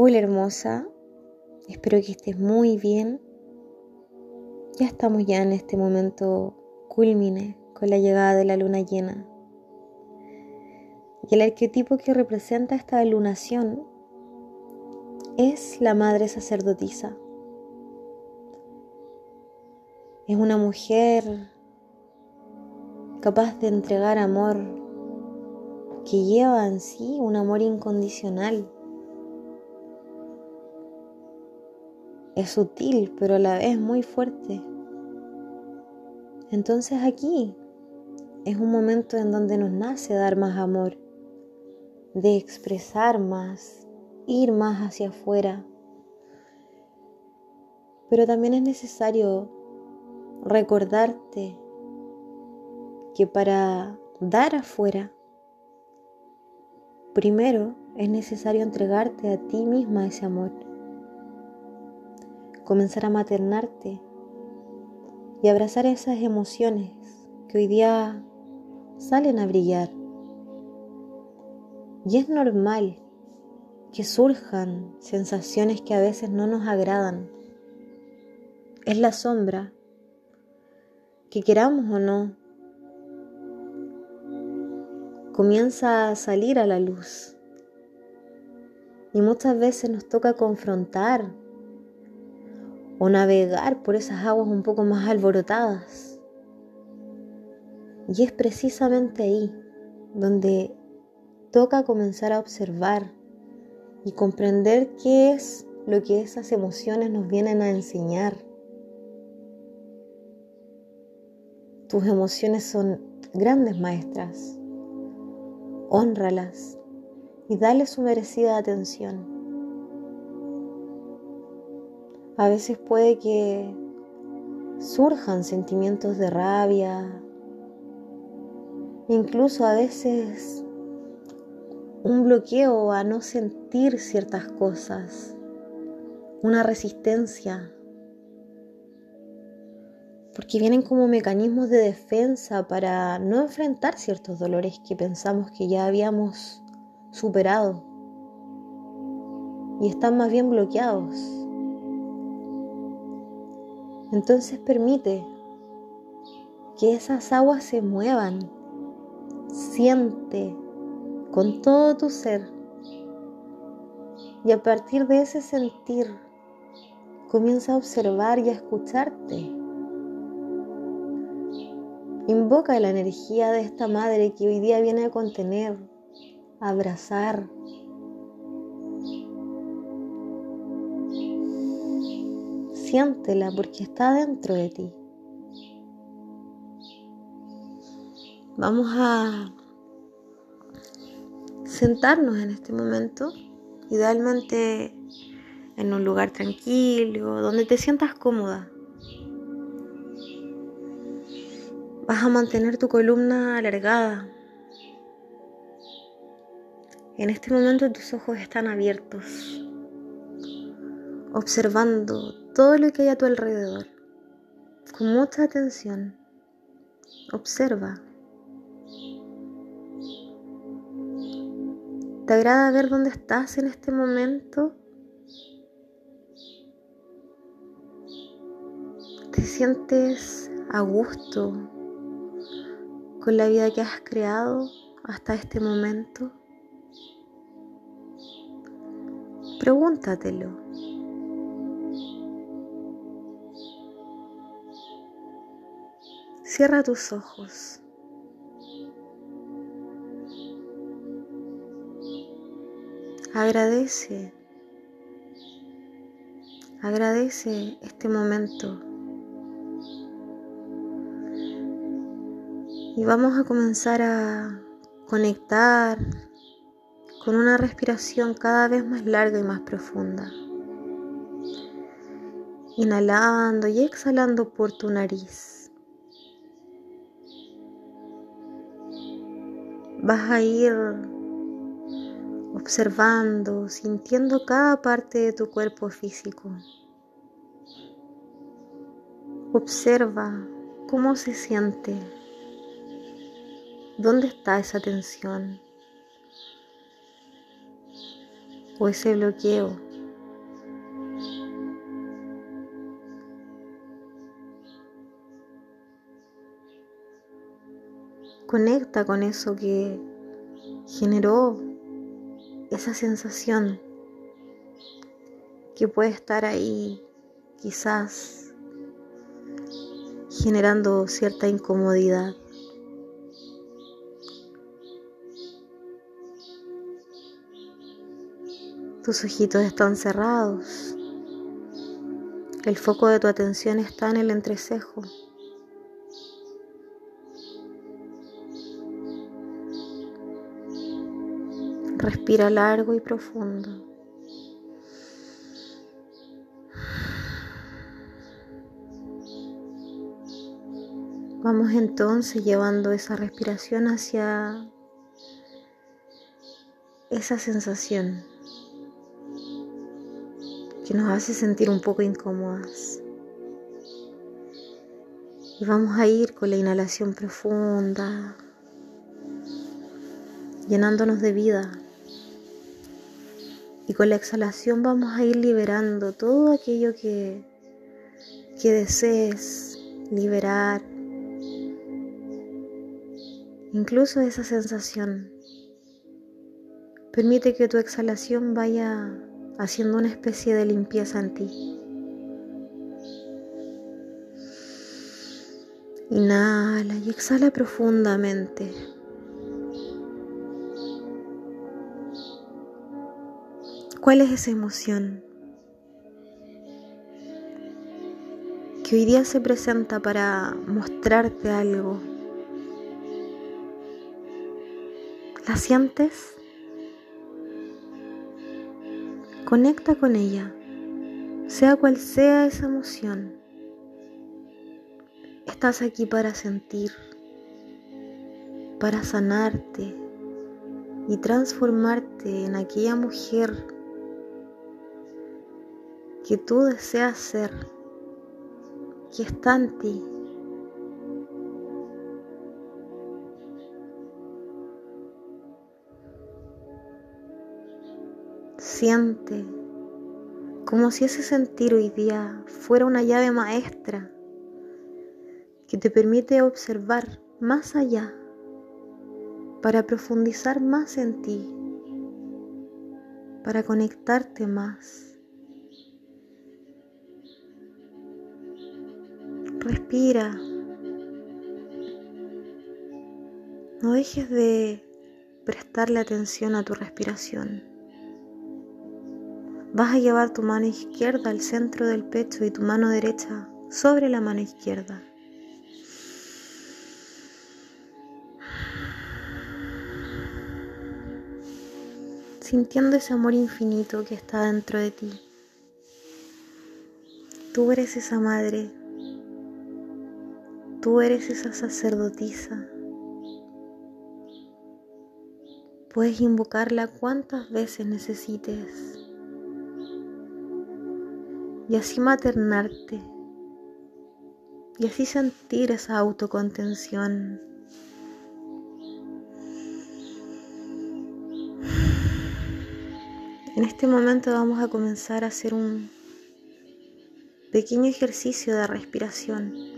Hola hermosa, espero que estés muy bien. Ya estamos ya en este momento culmine con la llegada de la luna llena. Y el arquetipo que representa esta lunación es la madre sacerdotisa. Es una mujer capaz de entregar amor que lleva en sí un amor incondicional es sutil, pero a la vez muy fuerte. Entonces aquí es un momento en donde nos nace dar más amor, de expresar más, ir más hacia afuera. Pero también es necesario recordarte que para dar afuera, primero es necesario entregarte a ti misma ese amor comenzar a maternarte y abrazar esas emociones que hoy día salen a brillar. Y es normal que surjan sensaciones que a veces no nos agradan. Es la sombra, que queramos o no, comienza a salir a la luz. Y muchas veces nos toca confrontar o navegar por esas aguas un poco más alborotadas. Y es precisamente ahí donde toca comenzar a observar y comprender qué es lo que esas emociones nos vienen a enseñar. Tus emociones son grandes maestras. Honralas y dale su merecida atención. A veces puede que surjan sentimientos de rabia, incluso a veces un bloqueo a no sentir ciertas cosas, una resistencia, porque vienen como mecanismos de defensa para no enfrentar ciertos dolores que pensamos que ya habíamos superado. Y están más bien bloqueados. Entonces permite que esas aguas se muevan. Siente con todo tu ser. Y a partir de ese sentir, comienza a observar y a escucharte. Invoca la energía de esta madre que hoy día viene a contener, a abrazar, siéntela porque está dentro de ti. Vamos a sentarnos en este momento, idealmente en un lugar tranquilo, donde te sientas cómoda. Vas a mantener tu columna alargada. En este momento tus ojos están abiertos, observando todo lo que hay a tu alrededor. Con mucha atención. Observa. ¿Te agrada ver dónde estás en este momento? ¿Te sientes a gusto con la vida que has creado hasta este momento? Pregúntatelo. Cierra tus ojos. Agradece. Agradece este momento. Y vamos a comenzar a conectar con una respiración cada vez más larga y más profunda. Inhalando y exhalando por tu nariz. Vas a ir observando, sintiendo cada parte de tu cuerpo físico. Observa cómo se siente, dónde está esa tensión o ese bloqueo. Conecta con eso que generó esa sensación que puede estar ahí quizás generando cierta incomodidad. Tus ojitos están cerrados. El foco de tu atención está en el entrecejo. Respira largo y profundo. Vamos entonces llevando esa respiración hacia esa sensación que nos hace sentir un poco incómodas. Y vamos a ir con la inhalación profunda, llenándonos de vida. Y con la exhalación vamos a ir liberando todo aquello que, que desees liberar. Incluso esa sensación. Permite que tu exhalación vaya haciendo una especie de limpieza en ti. Inhala y exhala profundamente. ¿Cuál es esa emoción que hoy día se presenta para mostrarte algo? ¿La sientes? Conecta con ella, sea cual sea esa emoción. Estás aquí para sentir, para sanarte y transformarte en aquella mujer que tú deseas ser, que está en ti. Siente como si ese sentir hoy día fuera una llave maestra que te permite observar más allá para profundizar más en ti, para conectarte más. Respira. No dejes de prestarle atención a tu respiración. Vas a llevar tu mano izquierda al centro del pecho y tu mano derecha sobre la mano izquierda. Sintiendo ese amor infinito que está dentro de ti. Tú eres esa madre. Tú eres esa sacerdotisa. Puedes invocarla cuantas veces necesites y así maternarte y así sentir esa autocontención. En este momento vamos a comenzar a hacer un pequeño ejercicio de respiración.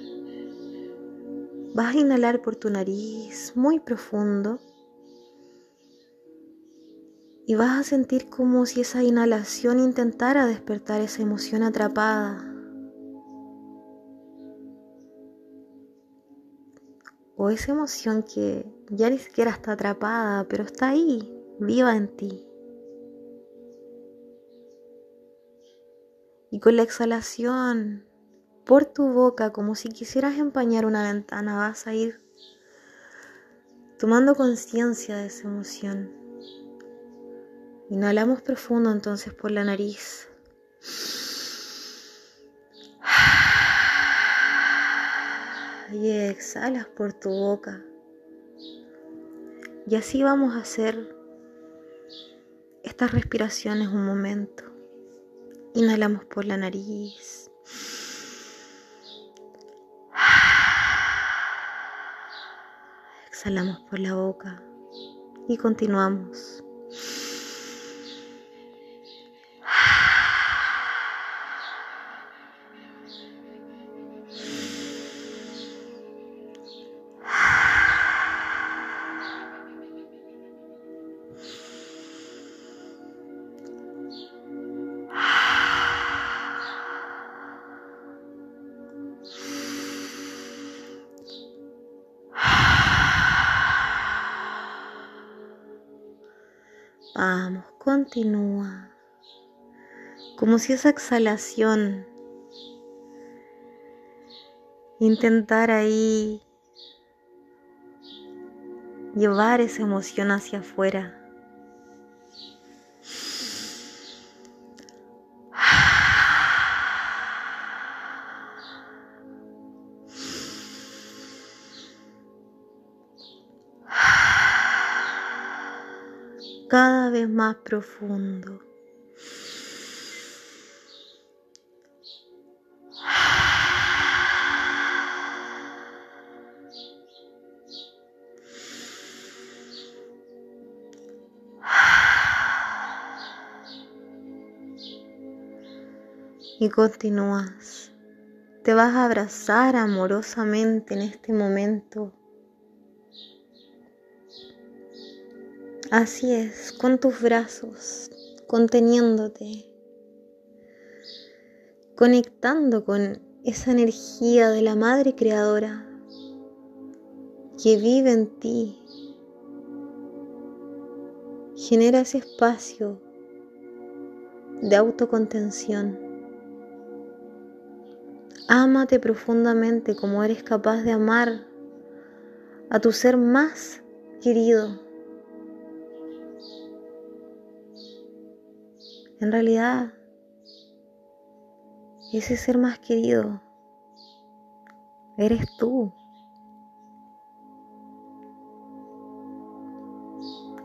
Vas a inhalar por tu nariz muy profundo y vas a sentir como si esa inhalación intentara despertar esa emoción atrapada. O esa emoción que ya ni siquiera está atrapada, pero está ahí, viva en ti. Y con la exhalación por tu boca, como si quisieras empañar una ventana, vas a ir tomando conciencia de esa emoción. Inhalamos profundo entonces por la nariz. Y exhalas por tu boca. Y así vamos a hacer estas respiraciones un momento. Inhalamos por la nariz. Exhalamos por la boca y continuamos. Continúa, como si esa exhalación intentar ahí llevar esa emoción hacia afuera. Cada vez más profundo. Y continúas. Te vas a abrazar amorosamente en este momento Así es, con tus brazos, conteniéndote, conectando con esa energía de la Madre Creadora que vive en ti. Genera ese espacio de autocontención. Ámate profundamente como eres capaz de amar a tu ser más querido En realidad, ese ser más querido eres tú.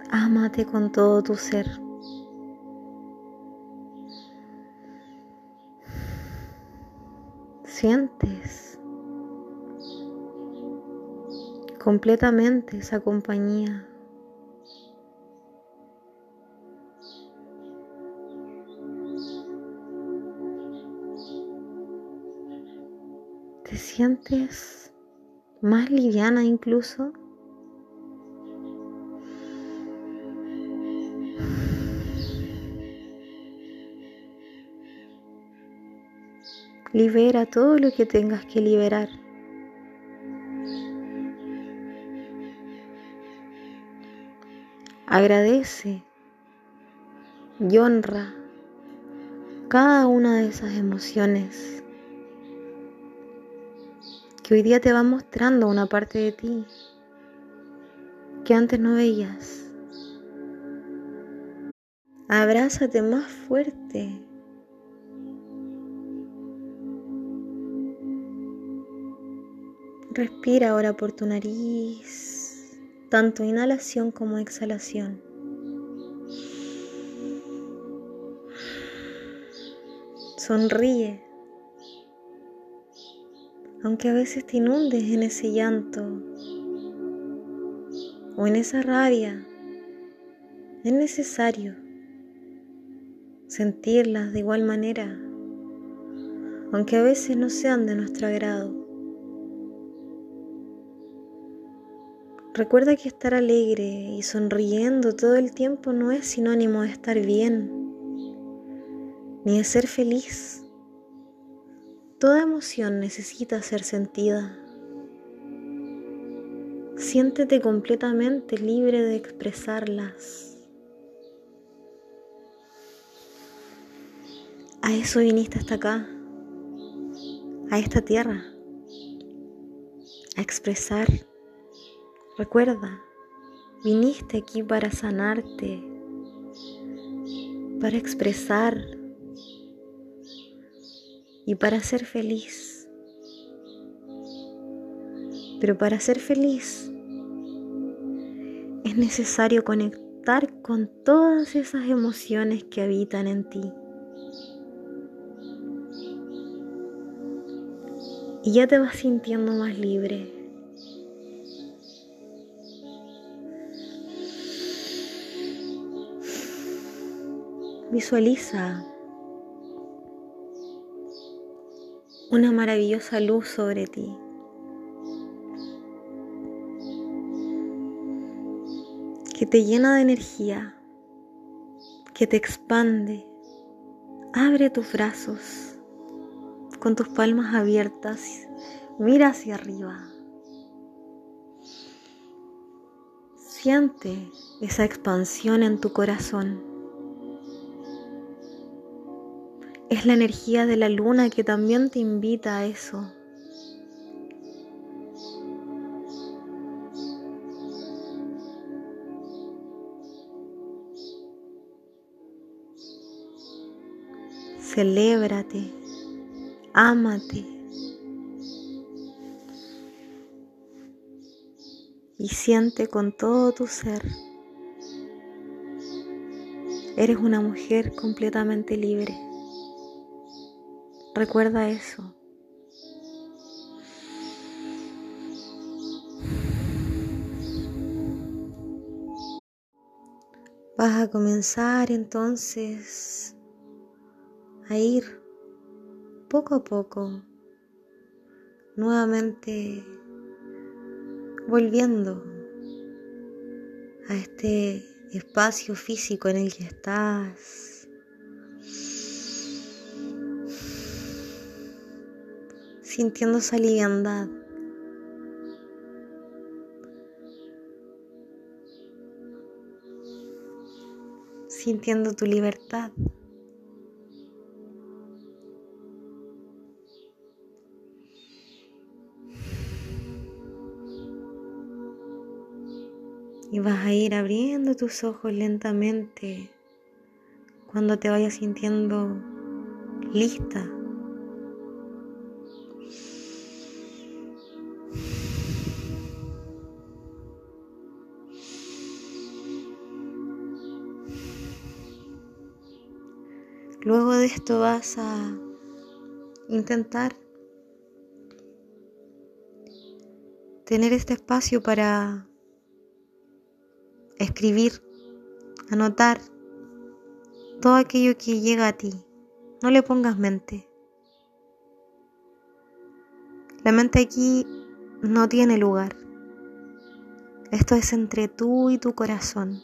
Ámate con todo tu ser. Sientes completamente esa compañía. ¿Te sientes más liviana incluso? Libera todo lo que tengas que liberar. Agradece y honra cada una de esas emociones que hoy día te va mostrando una parte de ti que antes no veías. Abrázate más fuerte. Respira ahora por tu nariz, tanto inhalación como exhalación. Sonríe aunque a veces te inundes en ese llanto o en esa rabia, es necesario sentirlas de igual manera, aunque a veces no sean de nuestro agrado. Recuerda que estar alegre y sonriendo todo el tiempo no es sinónimo de estar bien, ni de ser feliz. Toda emoción necesita ser sentida. Siéntete completamente libre de expresarlas. A eso viniste hasta acá, a esta tierra, a expresar. Recuerda, viniste aquí para sanarte, para expresar y para ser feliz. Pero para ser feliz es necesario conectar con todas esas emociones que habitan en ti. Y ya te vas sintiendo más libre. Visualiza una maravillosa luz sobre ti. que te llena de energía, que te expande. Abre tus brazos con tus palmas abiertas, mira hacia arriba. Siente esa expansión en tu corazón. Es la energía de la luna que también te invita a eso. Celébrate, ámate. Y siente con todo tu ser. Eres una mujer completamente libre. Recuerda eso. Vas a comenzar entonces a ir poco a poco, nuevamente volviendo a este espacio físico en el que estás. Sintiendo esa liviandad. Sintiendo tu libertad. Y vas a ir abriendo tus ojos lentamente cuando te vayas sintiendo lista. Luego de esto vas a intentar tener este espacio para escribir, anotar todo aquello que llega a ti. No le pongas mente. La mente aquí no tiene lugar. Esto es entre tú y tu corazón.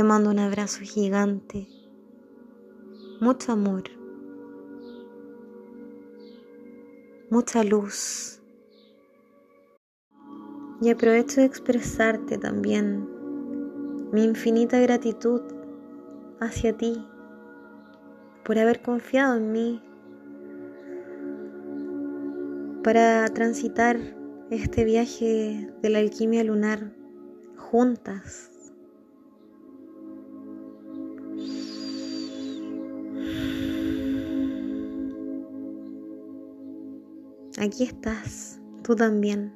Te mando un abrazo gigante. Mucho amor. mucha luz. Y aprovecho de expresarte también mi infinita gratitud hacia ti por haber confiado en mí para transitar este viaje de la alquimia lunar juntas. Aquí estás, tú también,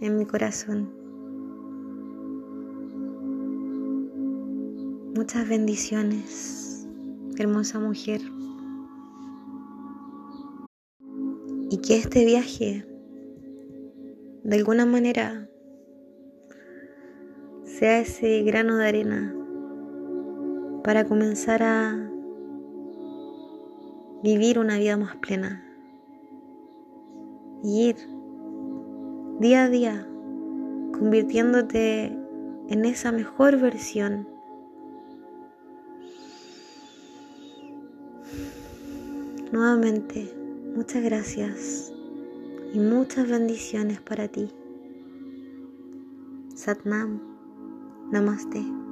en mi corazón. Muchas bendiciones, hermosa mujer. Y que este viaje, de alguna manera, sea ese grano de arena para comenzar a vivir una vida más plena y ir día a día convirtiéndote en esa mejor versión. Nuevamente, muchas gracias y muchas bendiciones para ti. Satnam, Namaste.